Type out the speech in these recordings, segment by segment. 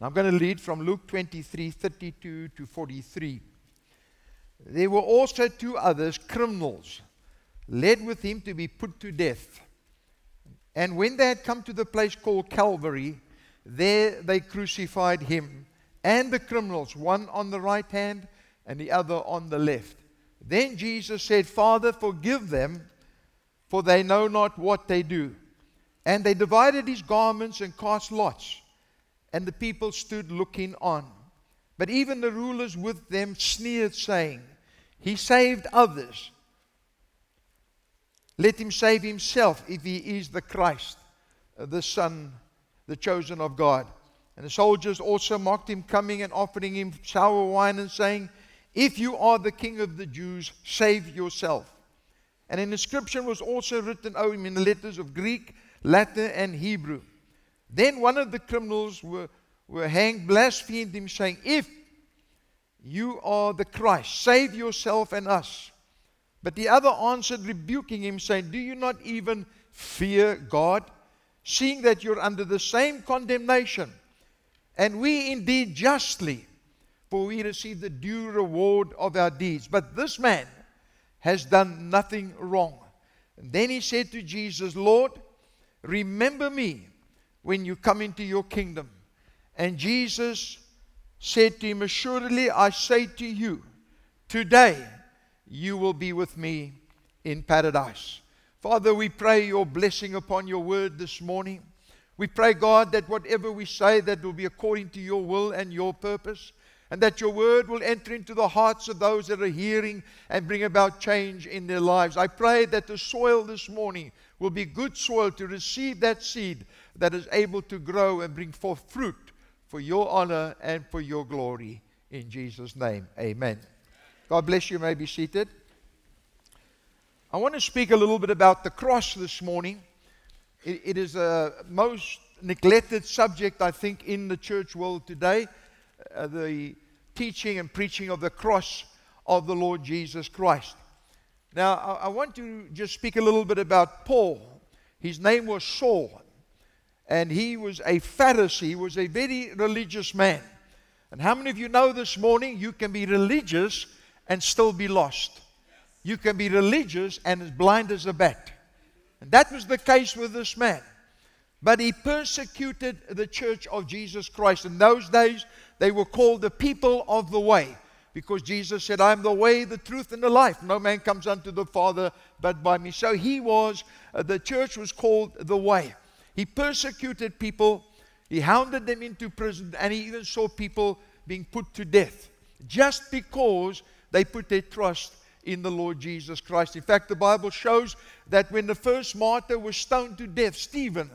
I'm going to read from Luke 23 32 to 43. There were also two others, criminals, led with him to be put to death. And when they had come to the place called Calvary, there they crucified him and the criminals, one on the right hand and the other on the left. Then Jesus said, Father, forgive them, for they know not what they do. And they divided his garments and cast lots, and the people stood looking on. But even the rulers with them sneered, saying, He saved others. Let him save himself if he is the Christ, uh, the Son, the chosen of God. And the soldiers also mocked him, coming and offering him sour wine and saying, If you are the king of the Jews, save yourself. And an inscription was also written over him in letters of Greek, Latin, and Hebrew. Then one of the criminals were, were hanged, blasphemed him, saying, If you are the Christ, save yourself and us. But the other answered, rebuking him, saying, Do you not even fear God, seeing that you're under the same condemnation? And we indeed justly, for we receive the due reward of our deeds. But this man has done nothing wrong. And then he said to Jesus, Lord, remember me when you come into your kingdom. And Jesus said to him, Assuredly I say to you, today you will be with me in paradise. Father, we pray your blessing upon your word this morning. We pray, God, that whatever we say, that will be according to your will and your purpose, and that your word will enter into the hearts of those that are hearing and bring about change in their lives. I pray that the soil this morning will be good soil to receive that seed that is able to grow and bring forth fruit for your honor and for your glory. In Jesus' name, amen. God bless you. you may be seated. I want to speak a little bit about the cross this morning. It, it is a most neglected subject, I think, in the church world today uh, the teaching and preaching of the cross of the Lord Jesus Christ. Now, I, I want to just speak a little bit about Paul. His name was Saul, and he was a Pharisee, he was a very religious man. And how many of you know this morning you can be religious and still be lost? You can be religious and as blind as a bat. And that was the case with this man. But he persecuted the church of Jesus Christ. In those days, they were called the people of the way because Jesus said, I am the way, the truth, and the life. No man comes unto the Father but by me. So he was, uh, the church was called the way. He persecuted people, he hounded them into prison, and he even saw people being put to death just because they put their trust in the Lord Jesus Christ. In fact, the Bible shows that when the first martyr was stoned to death, Stephen,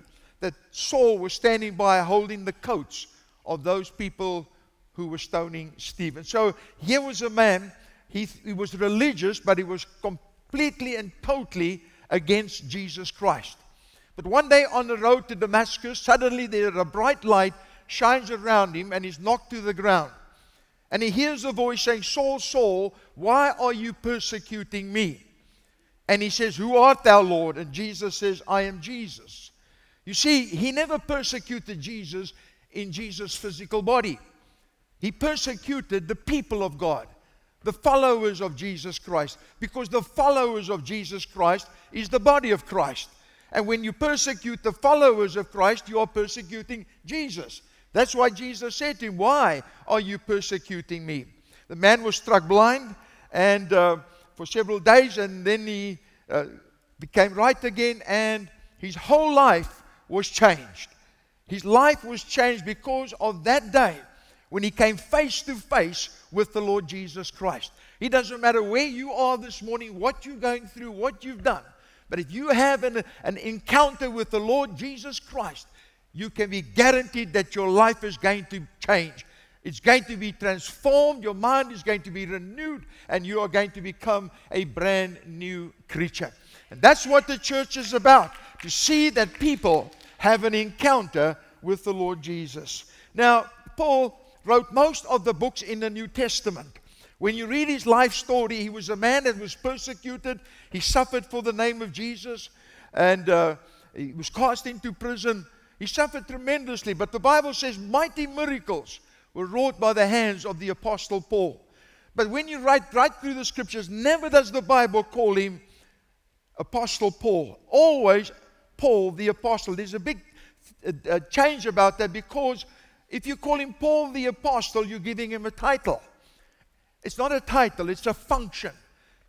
that Saul was standing by holding the coats of those people who were stoning Stephen. So here was a man, he, he was religious, but he was completely and totally against Jesus Christ. But one day on the road to Damascus, suddenly there a bright light shines around him and he's knocked to the ground. And he hears a voice saying, Saul, Saul, why are you persecuting me? And he says, Who art thou, Lord? And Jesus says, I am Jesus. You see, he never persecuted Jesus in Jesus' physical body. He persecuted the people of God, the followers of Jesus Christ, because the followers of Jesus Christ is the body of Christ. And when you persecute the followers of Christ, you are persecuting Jesus. That's why Jesus said to him, Why are you persecuting me? The man was struck blind and uh, for several days, and then he uh, became right again, and his whole life was changed. His life was changed because of that day when he came face to face with the Lord Jesus Christ. It doesn't matter where you are this morning, what you're going through, what you've done. But if you have an, an encounter with the Lord Jesus Christ, you can be guaranteed that your life is going to change. It's going to be transformed, your mind is going to be renewed, and you are going to become a brand new creature. And that's what the church is about to see that people have an encounter with the Lord Jesus. Now, Paul wrote most of the books in the New Testament. When you read his life story, he was a man that was persecuted, he suffered for the name of Jesus, and uh, he was cast into prison he suffered tremendously, but the Bible says mighty miracles were wrought by the hands of the Apostle Paul. But when you write right through the scriptures, never does the Bible call him Apostle Paul. Always Paul the Apostle. There's a big uh, uh, change about that because if you call him Paul the Apostle, you're giving him a title. It's not a title, it's a function.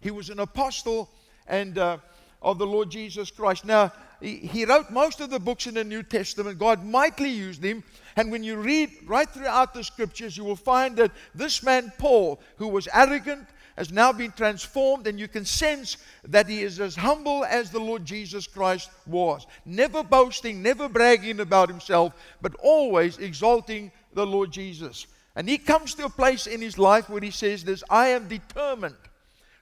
He was an apostle and uh, of the Lord Jesus Christ. Now, he, he wrote most of the books in the New Testament. God mightily used him. And when you read right throughout the scriptures, you will find that this man, Paul, who was arrogant, has now been transformed, and you can sense that he is as humble as the Lord Jesus Christ was. Never boasting, never bragging about himself, but always exalting the Lord Jesus. And he comes to a place in his life where he says this I am determined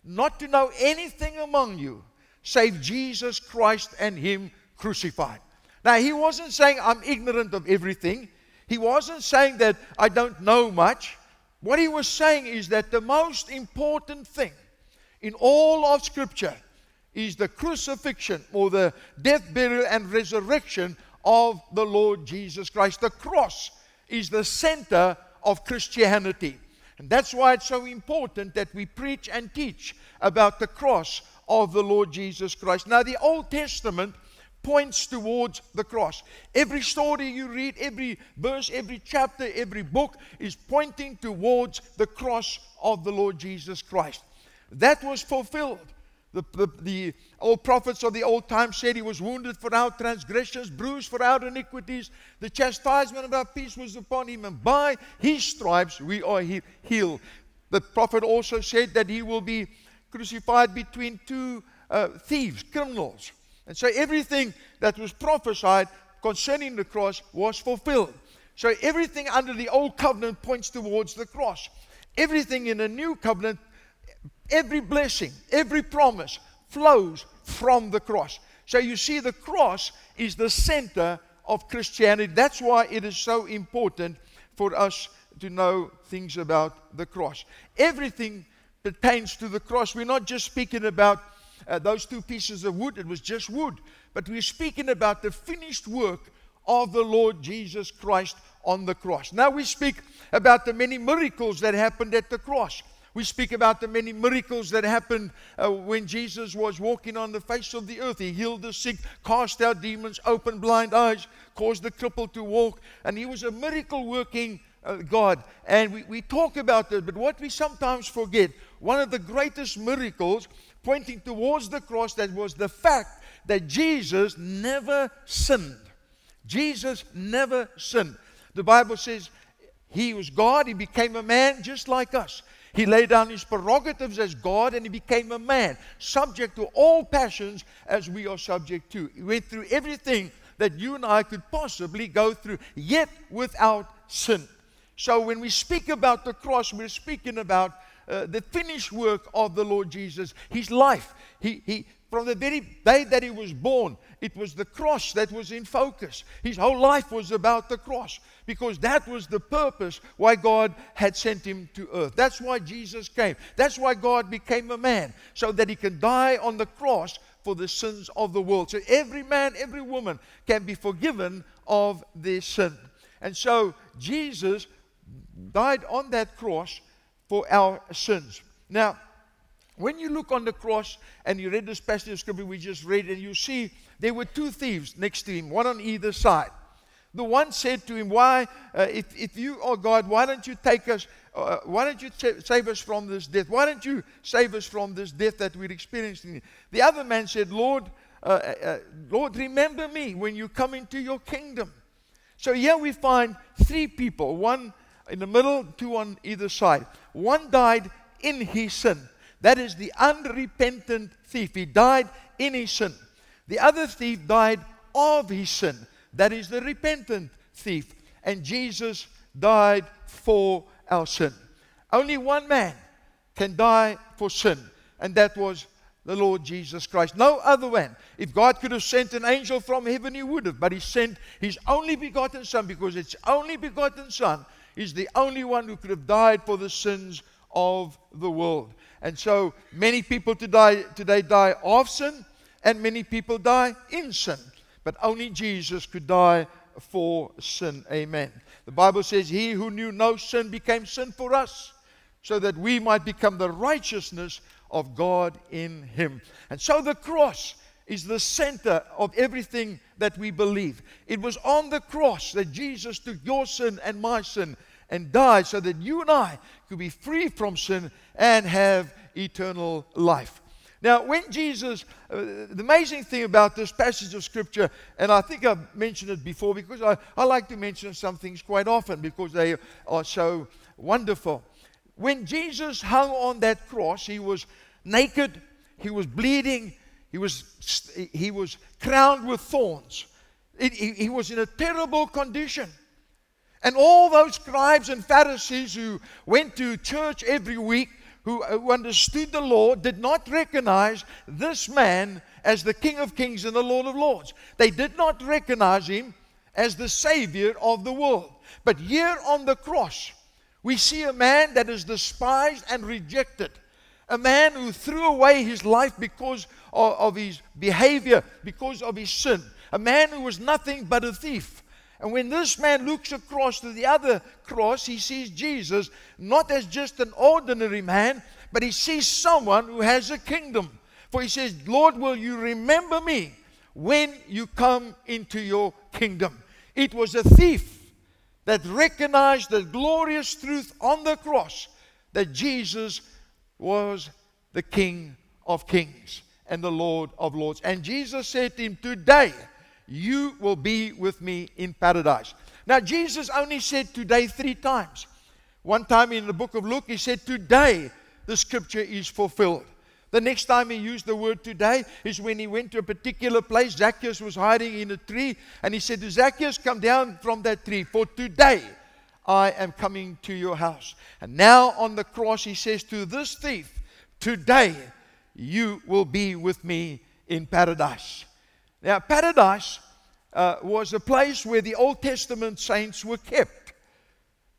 not to know anything among you save Jesus Christ and Him crucified. Now, he wasn't saying I'm ignorant of everything. He wasn't saying that I don't know much. What he was saying is that the most important thing in all of Scripture is the crucifixion or the death, burial, and resurrection of the Lord Jesus Christ. The cross is the center of Christianity. And that's why it's so important that we preach and teach about the cross of the Lord Jesus Christ. Now, the Old Testament points towards the cross. Every story you read, every verse, every chapter, every book is pointing towards the cross of the Lord Jesus Christ. That was fulfilled. The, the, the, old prophets of the old time said he was wounded for our transgressions, bruised for our iniquities. The chastisement of our peace was upon him, and by his stripes we are he- healed. The prophet also said that he will be crucified between two uh, thieves, criminals. And so everything that was prophesied concerning the cross was fulfilled. So everything under the old covenant points towards the cross. Everything in the new covenant, every blessing, every promise flows from the cross. So you see, the cross is the center of Christianity. That's why it is so important for us to know things about the cross. Everything pertains to the cross. We're not just speaking about uh, those two pieces of wood, it was just wood, but we're speaking about the finished work of the Lord Jesus Christ on the cross. Now we speak about the many miracles that happened at the cross. We speak about the many miracles that happened uh, when Jesus was walking on the face of the earth. He healed the sick, cast out demons, opened blind eyes, caused the cripple to walk, and he was a miracle working uh, God. And we, we talk about this, but what we sometimes forget, one of the greatest miracles pointing towards the cross, that was the fact that Jesus never sinned. Jesus never sinned. The Bible says he was God, he became a man just like us. He laid down his prerogatives as God and he became a man, subject to all passions as we are subject to. He went through everything that you and I could possibly go through, yet without sin. So when we speak about the cross, we're speaking about uh, the finished work of the Lord Jesus, his life. He, he, from the very day that he was born, it was the cross that was in focus. His whole life was about the cross because that was the purpose why God had sent him to earth. That's why Jesus came. That's why God became a man, so that he can die on the cross for the sins of the world. So every man, every woman can be forgiven of their sin. And so Jesus died on that cross for our sins. Now, when you look on the cross and you read this passage of scripture we just read, and you see there were two thieves next to him, one on either side. The one said to him, Why, uh, if, if you are God, why don't you take us, uh, why don't you t- save us from this death? Why don't you save us from this death that we're experiencing? The other man said, Lord, uh, uh, uh Lord, remember me when you come into your kingdom. So here we find three people, one in the middle, two on either side. One died in his sin. That is the unrepentant thief. He died in his sin. The other thief died of his sin. That is the repentant thief. And Jesus died for our sin. Only one man can die for sin, and that was the Lord Jesus Christ. No other one. If God could have sent an angel from heaven, He would have, but He sent His only begotten Son because it's only begotten Son is the only one who could have died for the sins of the world. And so many people today, today die of sin, and many people die in sin. But only Jesus could die for sin. Amen. The Bible says, He who knew no sin became sin for us, so that we might become the righteousness of God in Him. And so the cross is the center of everything that we believe. It was on the cross that Jesus took your sin and my sin and died so that you and I could be free from sin and have eternal life. Now, when Jesus, uh, the amazing thing about this passage of Scripture, and I think I've mentioned it before because I, I like to mention some things quite often because they are so wonderful. When Jesus hung on that cross, he was naked, he was bleeding, he was, he was crowned with thorns. It, he, he was in a terrible condition. And all those scribes and Pharisees who went to church every week who, uh, who understood the law did not recognize this man as the King of Kings and the Lord of Lords. They did not recognize him as the Savior of the world. But here on the cross, we see a man that is despised and rejected. A man who threw away his life because of, of his behavior, because of his sin. A man who was nothing but a thief. And when this man looks across to the other cross, he sees Jesus not as just an ordinary man, but he sees someone who has a kingdom. For he says, Lord, will you remember me when you come into your kingdom? It was a thief that recognized the glorious truth on the cross that Jesus was the King of kings and the Lord of lords. And Jesus said to him, Today, you will be with me in paradise. Now, Jesus only said today three times. One time in the book of Luke, he said, Today the scripture is fulfilled. The next time he used the word today is when he went to a particular place. Zacchaeus was hiding in a tree, and he said to Zacchaeus, Come down from that tree, for today I am coming to your house. And now on the cross, he says to this thief, Today you will be with me in paradise. Now, paradise uh, was a place where the Old Testament saints were kept.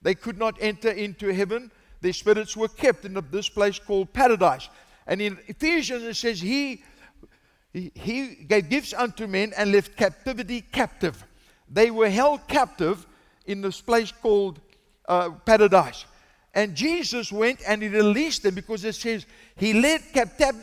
They could not enter into heaven, their spirits were kept in this place called paradise. And in Ephesians, it says, He, he gave gifts unto men and left captivity captive. They were held captive in this place called uh, paradise. And Jesus went and he released them because it says he led, cap-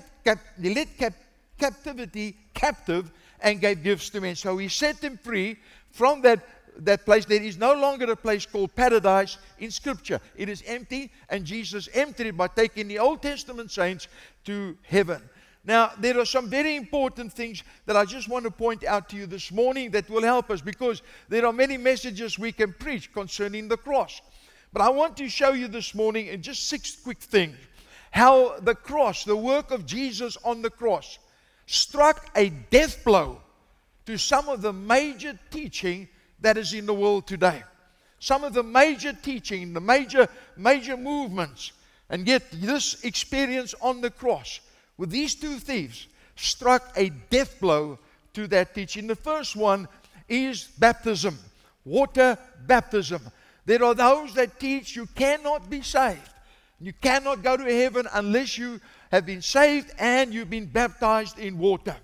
he led cap- captivity captive and gave gifts to men. So he set them free from that, that place. There is no longer a place called paradise in Scripture. It is empty, and Jesus emptied it by taking the Old Testament saints to heaven. Now, there are some very important things that I just want to point out to you this morning that will help us because there are many messages we can preach concerning the cross. But I want to show you this morning in just six quick things how the cross, the work of Jesus on the cross, struck a death blow to some of the major teaching that is in the world today. Some of the major teaching, the major, major movements. And yet, this experience on the cross with these two thieves struck a death blow to that teaching. The first one is baptism, water baptism. There are those that teach you cannot be saved. You cannot go to heaven unless you have been saved and you've been baptized in water.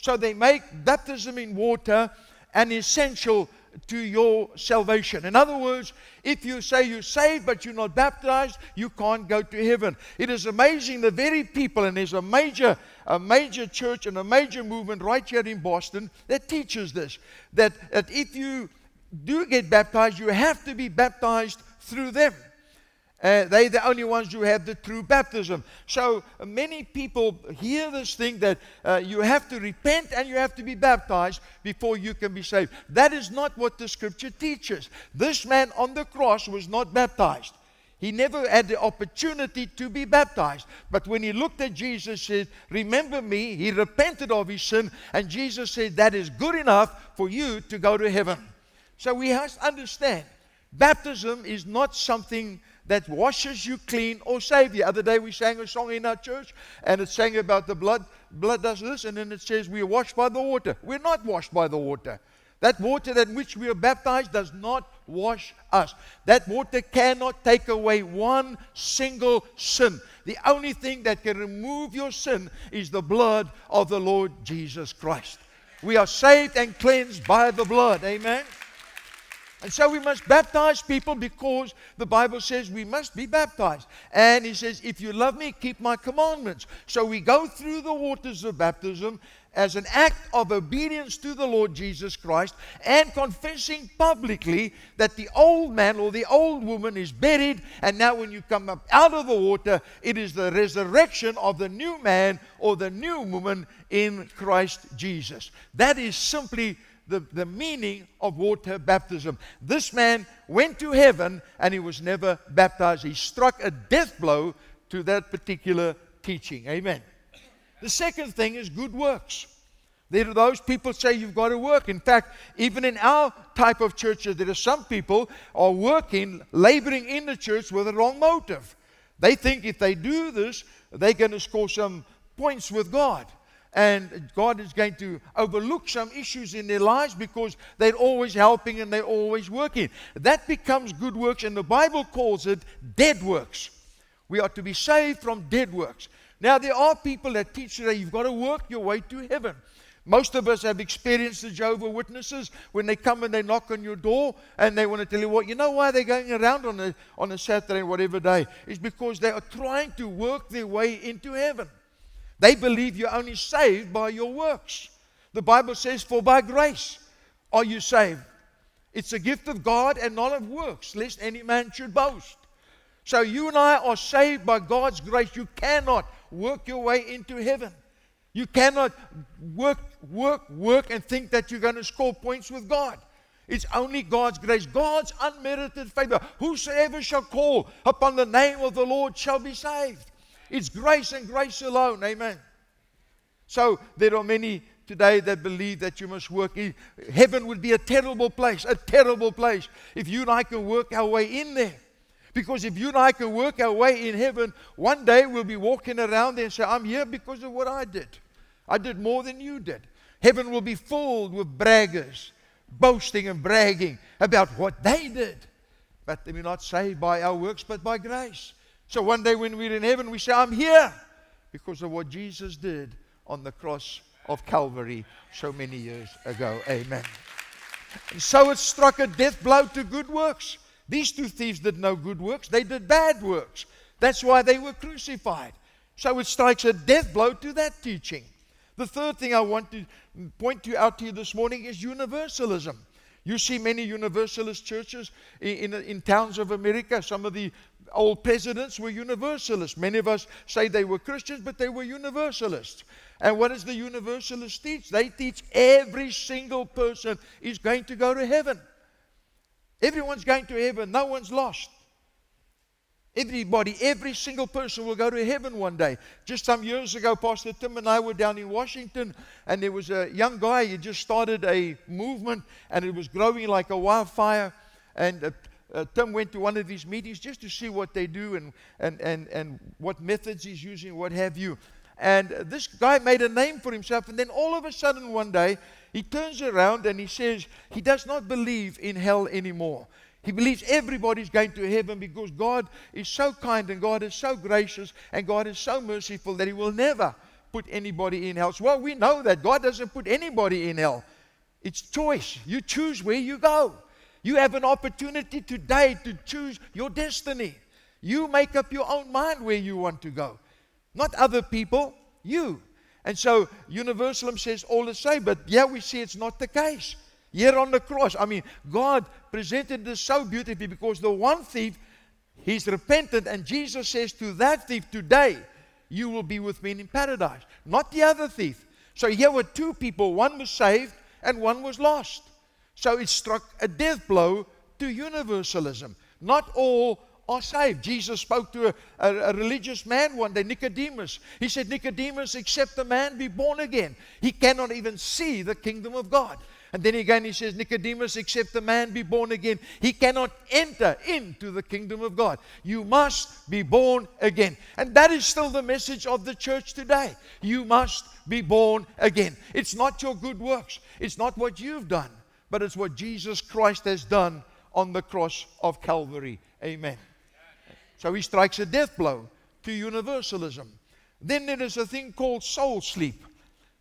So they make baptism in water an essential to your salvation. In other words, if you say you're saved but you're not baptized, you can't go to heaven. It is amazing the very people, and there's a major, a major church and a major movement right here in Boston that teaches this that, that if you do get baptized, you have to be baptized through them. Uh, they're the only ones who have the true baptism. So uh, many people hear this thing that uh, you have to repent and you have to be baptized before you can be saved. That is not what the scripture teaches. This man on the cross was not baptized. He never had the opportunity to be baptized. But when he looked at Jesus, said, Remember me, he repented of his sin, and Jesus said, That is good enough for you to go to heaven. So we must understand baptism is not something that washes you clean or save you. The other day we sang a song in our church and it sang about the blood. Blood does this, and then it says we are washed by the water. We're not washed by the water. That water that which we are baptized does not wash us. That water cannot take away one single sin. The only thing that can remove your sin is the blood of the Lord Jesus Christ. We are saved and cleansed by the blood. Amen. And so we must baptize people because the Bible says we must be baptized. And he says, If you love me, keep my commandments. So we go through the waters of baptism as an act of obedience to the Lord Jesus Christ and confessing publicly that the old man or the old woman is buried. And now, when you come up out of the water, it is the resurrection of the new man or the new woman in Christ Jesus. That is simply the, the meaning of water baptism. This man went to heaven and he was never baptized. He struck a death blow to that particular teaching. Amen. The second thing is good works. There are those people say you've got to work. In fact, even in our type of churches, there are some people are working, laboring in the church with a wrong motive. They think if they do this, they're going to score some points with God and God is going to overlook some issues in their lives because they're always helping and they're always working. That becomes good works, and the Bible calls it dead works. We are to be saved from dead works. Now, there are people that teach that you've got to work your way to heaven. Most of us have experienced the Jehovah Witnesses when they come and they knock on your door and they want to tell you what, you know why they're going around on a, on a Saturday, whatever day? Is because they are trying to work their way into heaven. They believe you're only saved by your works. The Bible says, For by grace are you saved. It's a gift of God and not of works, lest any man should boast. So you and I are saved by God's grace. You cannot work your way into heaven. You cannot work, work, work and think that you're going to score points with God. It's only God's grace, God's unmerited favor. Whosoever shall call upon the name of the Lord shall be saved. It's grace and grace alone. Amen. So there are many today that believe that you must work. Heaven would be a terrible place, a terrible place if you and I can work our way in there. Because if you and I can work our way in heaven, one day we'll be walking around there and say, I'm here because of what I did. I did more than you did. Heaven will be filled with braggers, boasting and bragging about what they did. But we're not saved by our works, but by grace. So one day when we're in heaven, we say, I'm here because of what Jesus did on the cross of Calvary so many years ago. Amen. And so it struck a death blow to good works. These two thieves did no good works, they did bad works. That's why they were crucified. So it strikes a death blow to that teaching. The third thing I want to point you out to you this morning is universalism. You see many universalist churches in, in, in, towns of America. Some of the old presidents were universalists. Many of us say they were Christians, but they were universalists. And what does the universalist teach? They teach every single person is going to go to heaven. Everyone's going to heaven, no one's lost. Everybody, every single person will go to heaven one day. Just some years ago, Pastor Tim and I were down in Washington, and there was a young guy. He just started a movement, and it was growing like a wildfire. And uh, uh, Tim went to one of these meetings just to see what they do and, and, and, and what methods he's using, what have you. And this guy made a name for himself, and then all of a sudden one day, he turns around and he says he does not believe in hell anymore. He believes everybody's going to heaven because God is so kind and God is so gracious and God is so merciful that He will never put anybody in hell. Well, we know that God doesn't put anybody in hell. It's choice. You choose where you go. You have an opportunity today to choose your destiny. You make up your own mind where you want to go, not other people, you. And so Universalism says all the same, but yeah, we see it's not the case. Here on the cross, I mean, God presented this so beautifully because the one thief, he's repentant, and Jesus says to that thief, Today you will be with me in paradise, not the other thief. So here were two people, one was saved and one was lost. So it struck a death blow to universalism. Not all are saved. Jesus spoke to a, a, a, religious man one day, Nicodemus. He said, Nicodemus, except a man be born again, he cannot even see the kingdom of God. And then again he says, Nicodemus, except the man be born again, he cannot enter into the kingdom of God. You must be born again. And that is still the message of the church today. You must be born again. It's not your good works, it's not what you've done but it's what Jesus Christ has done on the cross of Calvary. Amen. So he strikes a death blow to universalism. Then there is a thing called soul sleep.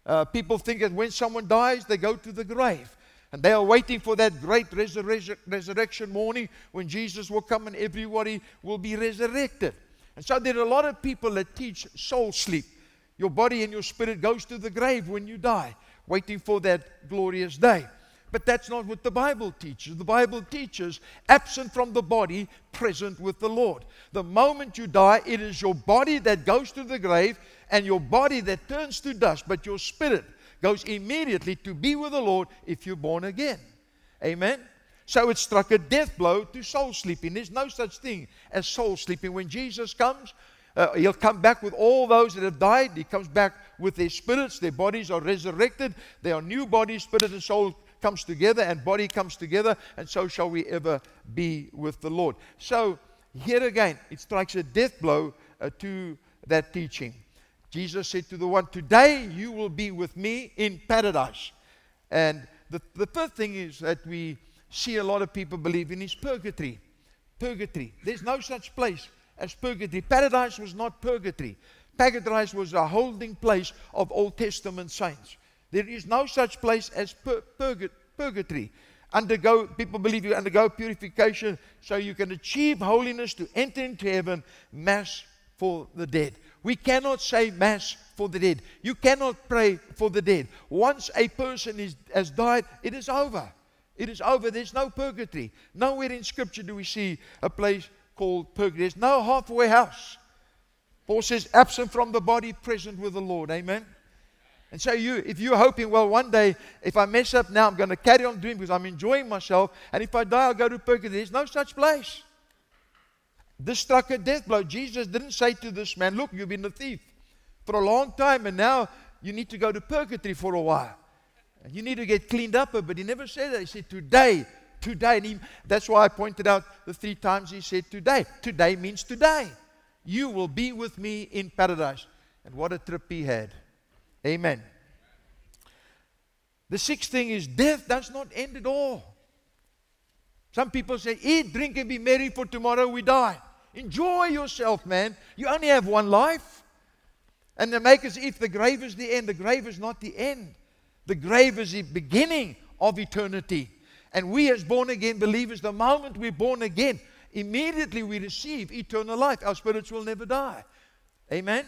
Uh, people think that when someone dies, they go to the grave. And they are waiting for that great resurrection, resurrection morning when Jesus will come and everybody will be resurrected. And so there are a lot of people that teach soul sleep. Your body and your spirit goes to the grave when you die, waiting for that glorious day. But that's not what the Bible teaches. The Bible teaches absent from the body, present with the Lord. The moment you die, it is your body that goes to the grave and your body that turns to dust, but your spirit goes immediately to be with the Lord if you're born again. Amen. So it struck a death blow to soul sleeping. There's no such thing as soul sleeping. When Jesus comes, uh, he'll come back with all those that have died. He comes back with their spirits. Their bodies are resurrected. They are new bodies, spirit and soul comes together and body comes together, and so shall we ever be with the Lord. So, here again, it strikes a death blow uh, to that teaching. Jesus said to the one, Today you will be with me in paradise. And the, the first thing is that we see a lot of people believe in is purgatory. Purgatory. There's no such place as purgatory. Paradise was not purgatory. Paradise was a holding place of Old Testament saints. There is no such place as pur- purgatory. Undergo, people believe you undergo purification so you can achieve holiness to enter into heaven, mass for the dead. We cannot say mass for the dead. You cannot pray for the dead. Once a person is, has died, it is over. It is over. There's no purgatory. Nowhere in Scripture do we see a place called purgatory. There's no halfway house. Paul says, absent from the body, present with the Lord. Amen. And so you, if you're hoping, well, one day, if I mess up now, I'm going to carry on doing because I'm enjoying myself, and if I die, I'll go to purgatory. There's no such place. This struck a death blow. Jesus didn't say to this man, look, you've been a thief for a long time, and now you need to go to purgatory for a while. And you need to get cleaned up, but he never said that. He said, today, today. And he, that's why I pointed out the three times he said today. Today means today. You will be with me in paradise. And what a trip he had. Amen. The sixth thing is death does not end at all. Some people say, eat, drink, and be merry, for tomorrow we die. Enjoy yourself, man. You only have one life. And they make us if the grave is the end. The grave is not the end. The grave is the beginning of eternity. And we, as born again believers, the moment we're born again, immediately we receive eternal life. Our spirits will never die. Amen?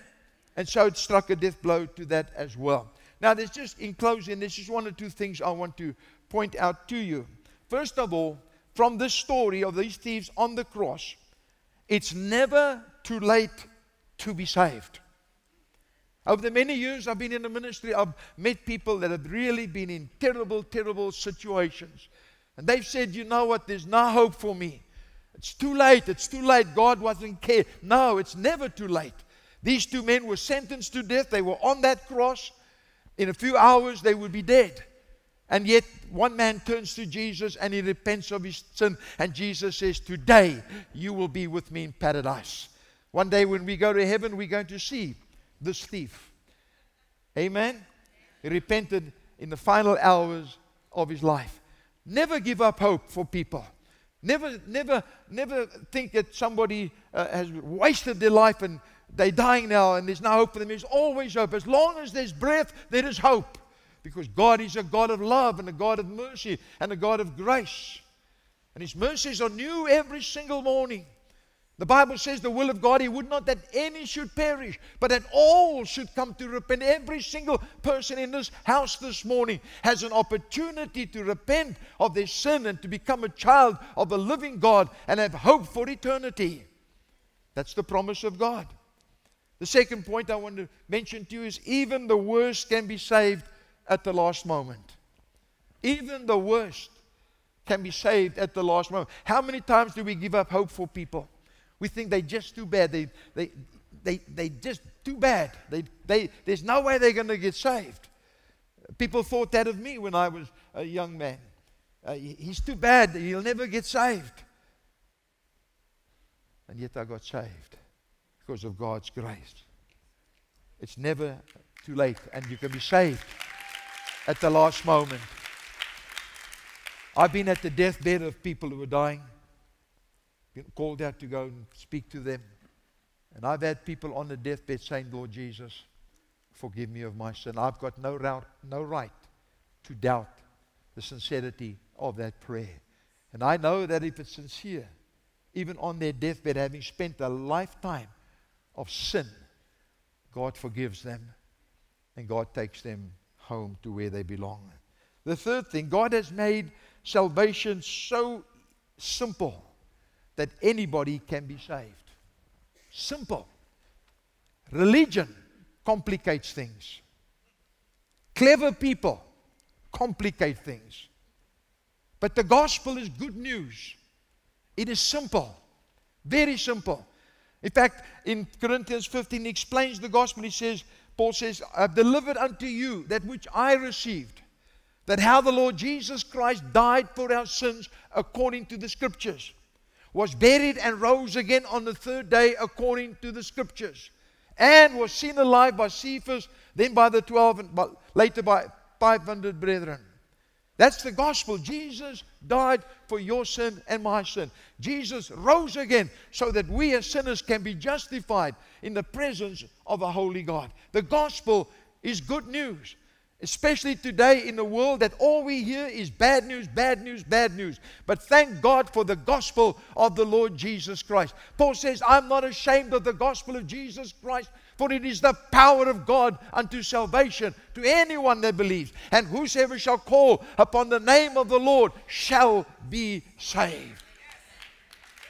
And so it struck a death blow to that as well. Now, there's just in closing, there's just one or two things I want to point out to you. First of all, from this story of these thieves on the cross, it's never too late to be saved. Over the many years I've been in the ministry, I've met people that have really been in terrible, terrible situations. And they've said, you know what, there's no hope for me. It's too late, it's too late. God wasn't care. No, it's never too late. These two men were sentenced to death. They were on that cross. In a few hours, they would be dead. And yet, one man turns to Jesus and he repents of his sin. And Jesus says, Today you will be with me in paradise. One day, when we go to heaven, we're going to see this thief. Amen? He repented in the final hours of his life. Never give up hope for people. Never, never, never think that somebody uh, has wasted their life and they're dying now and there's no hope for them. There's always hope. As long as there's breath, there is hope. Because God is a God of love and a God of mercy and a God of grace. And His mercies are new every single morning. The Bible says the will of God, He would not that any should perish, but that all should come to repent. Every single person in this house this morning has an opportunity to repent of their sin and to become a child of the living God and have hope for eternity. That's the promise of God. The second point I want to mention to you is even the worst can be saved at the last moment. Even the worst can be saved at the last moment. How many times do we give up hope for people? We think they're just too bad. They, they, they, they just too bad. They, they, there's no way they're going to get saved. People thought that of me when I was a young man. Uh, he's too bad. He'll never get saved. And yet I got saved because of God's grace. It's never too late, and you can be saved at the last moment. I've been at the deathbed of people who are dying, been called out to go and speak to them. And I've had people on the deathbed saying, Lord Jesus, forgive me of my sin. I've got no, route, no right to doubt the sincerity of that prayer. And I know that if it's sincere, even on their deathbed, having spent a lifetime of sin, God forgives them and God takes them home to where they belong. The third thing, God has made salvation so simple that anybody can be saved. Simple. Religion complicates things. Clever people complicate things. But the gospel is good news. It is simple, very simple. In fact, in Corinthians 15, he explains the gospel. He says, Paul says, I've delivered unto you that which I received, that how the Lord Jesus Christ died for our sins according to the scriptures, was buried and rose again on the third day according to the scriptures, and was seen alive by Cephas, then by the twelve, and later by 500 brethren. That's the gospel. Jesus died for your sin and my sin. Jesus rose again so that we as sinners can be justified in the presence of a holy God. The gospel is good news, especially today in the world that all we hear is bad news, bad news, bad news. But thank God for the gospel of the Lord Jesus Christ. Paul says, I'm not ashamed of the gospel of Jesus Christ for it is the power of God unto salvation to anyone that believes. And whosoever shall call upon the name of the Lord shall be saved.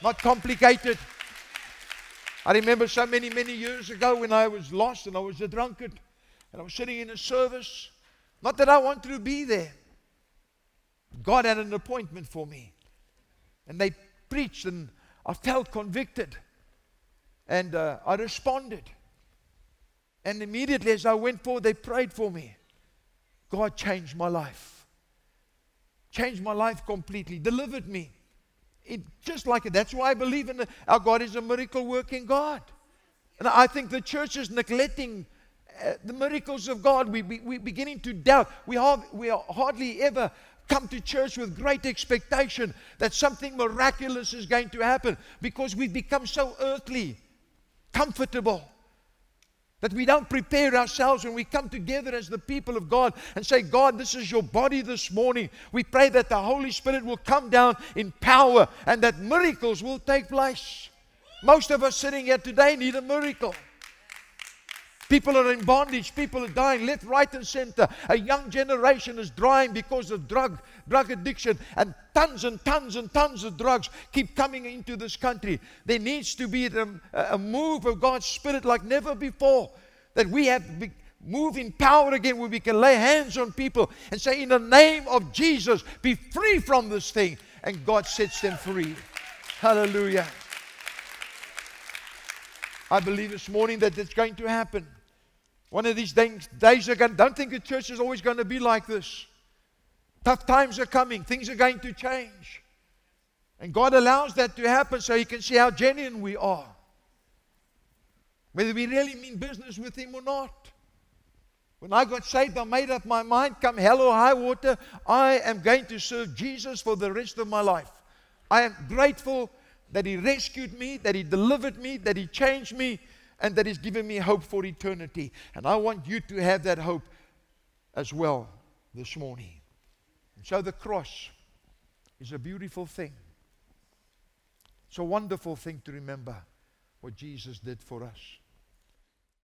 Not complicated. I remember so many, many years ago when I was lost and I was a drunkard and I was sitting in a service. Not that I wanted to be there. God had an appointment for me. And they preached and I felt convicted. And uh, I responded. And immediately as I went forward, they prayed for me. God changed my life. Changed my life completely. Delivered me. It, just like it. That's why I believe in the, our God is a miracle working God. And I think the church is neglecting uh, the miracles of God. We, we, we're beginning to doubt. We, have, we are hardly ever come to church with great expectation that something miraculous is going to happen because we've become so earthly, comfortable. That we don't prepare ourselves when we come together as the people of God and say, God, this is your body this morning. We pray that the Holy Spirit will come down in power and that miracles will take place. Most of us sitting here today need a miracle. People are in bondage. People are dying left, right, and center. A young generation is dying because of drug, drug addiction. And tons and tons and tons of drugs keep coming into this country. There needs to be a, a move of God's Spirit like never before. That we have to move in power again where we can lay hands on people and say, In the name of Jesus, be free from this thing. And God sets them free. Hallelujah. I believe this morning that it's going to happen. One of these days, days are going, don't think the church is always going to be like this. Tough times are coming, things are going to change. And God allows that to happen so He can see how genuine we are. Whether we really mean business with Him or not. When I got saved, I made up my mind come hell or high water, I am going to serve Jesus for the rest of my life. I am grateful that He rescued me, that He delivered me, that He changed me, and that He's given me hope for eternity. And I want you to have that hope as well this morning. And so the cross is a beautiful thing. It's a wonderful thing to remember what Jesus did for us.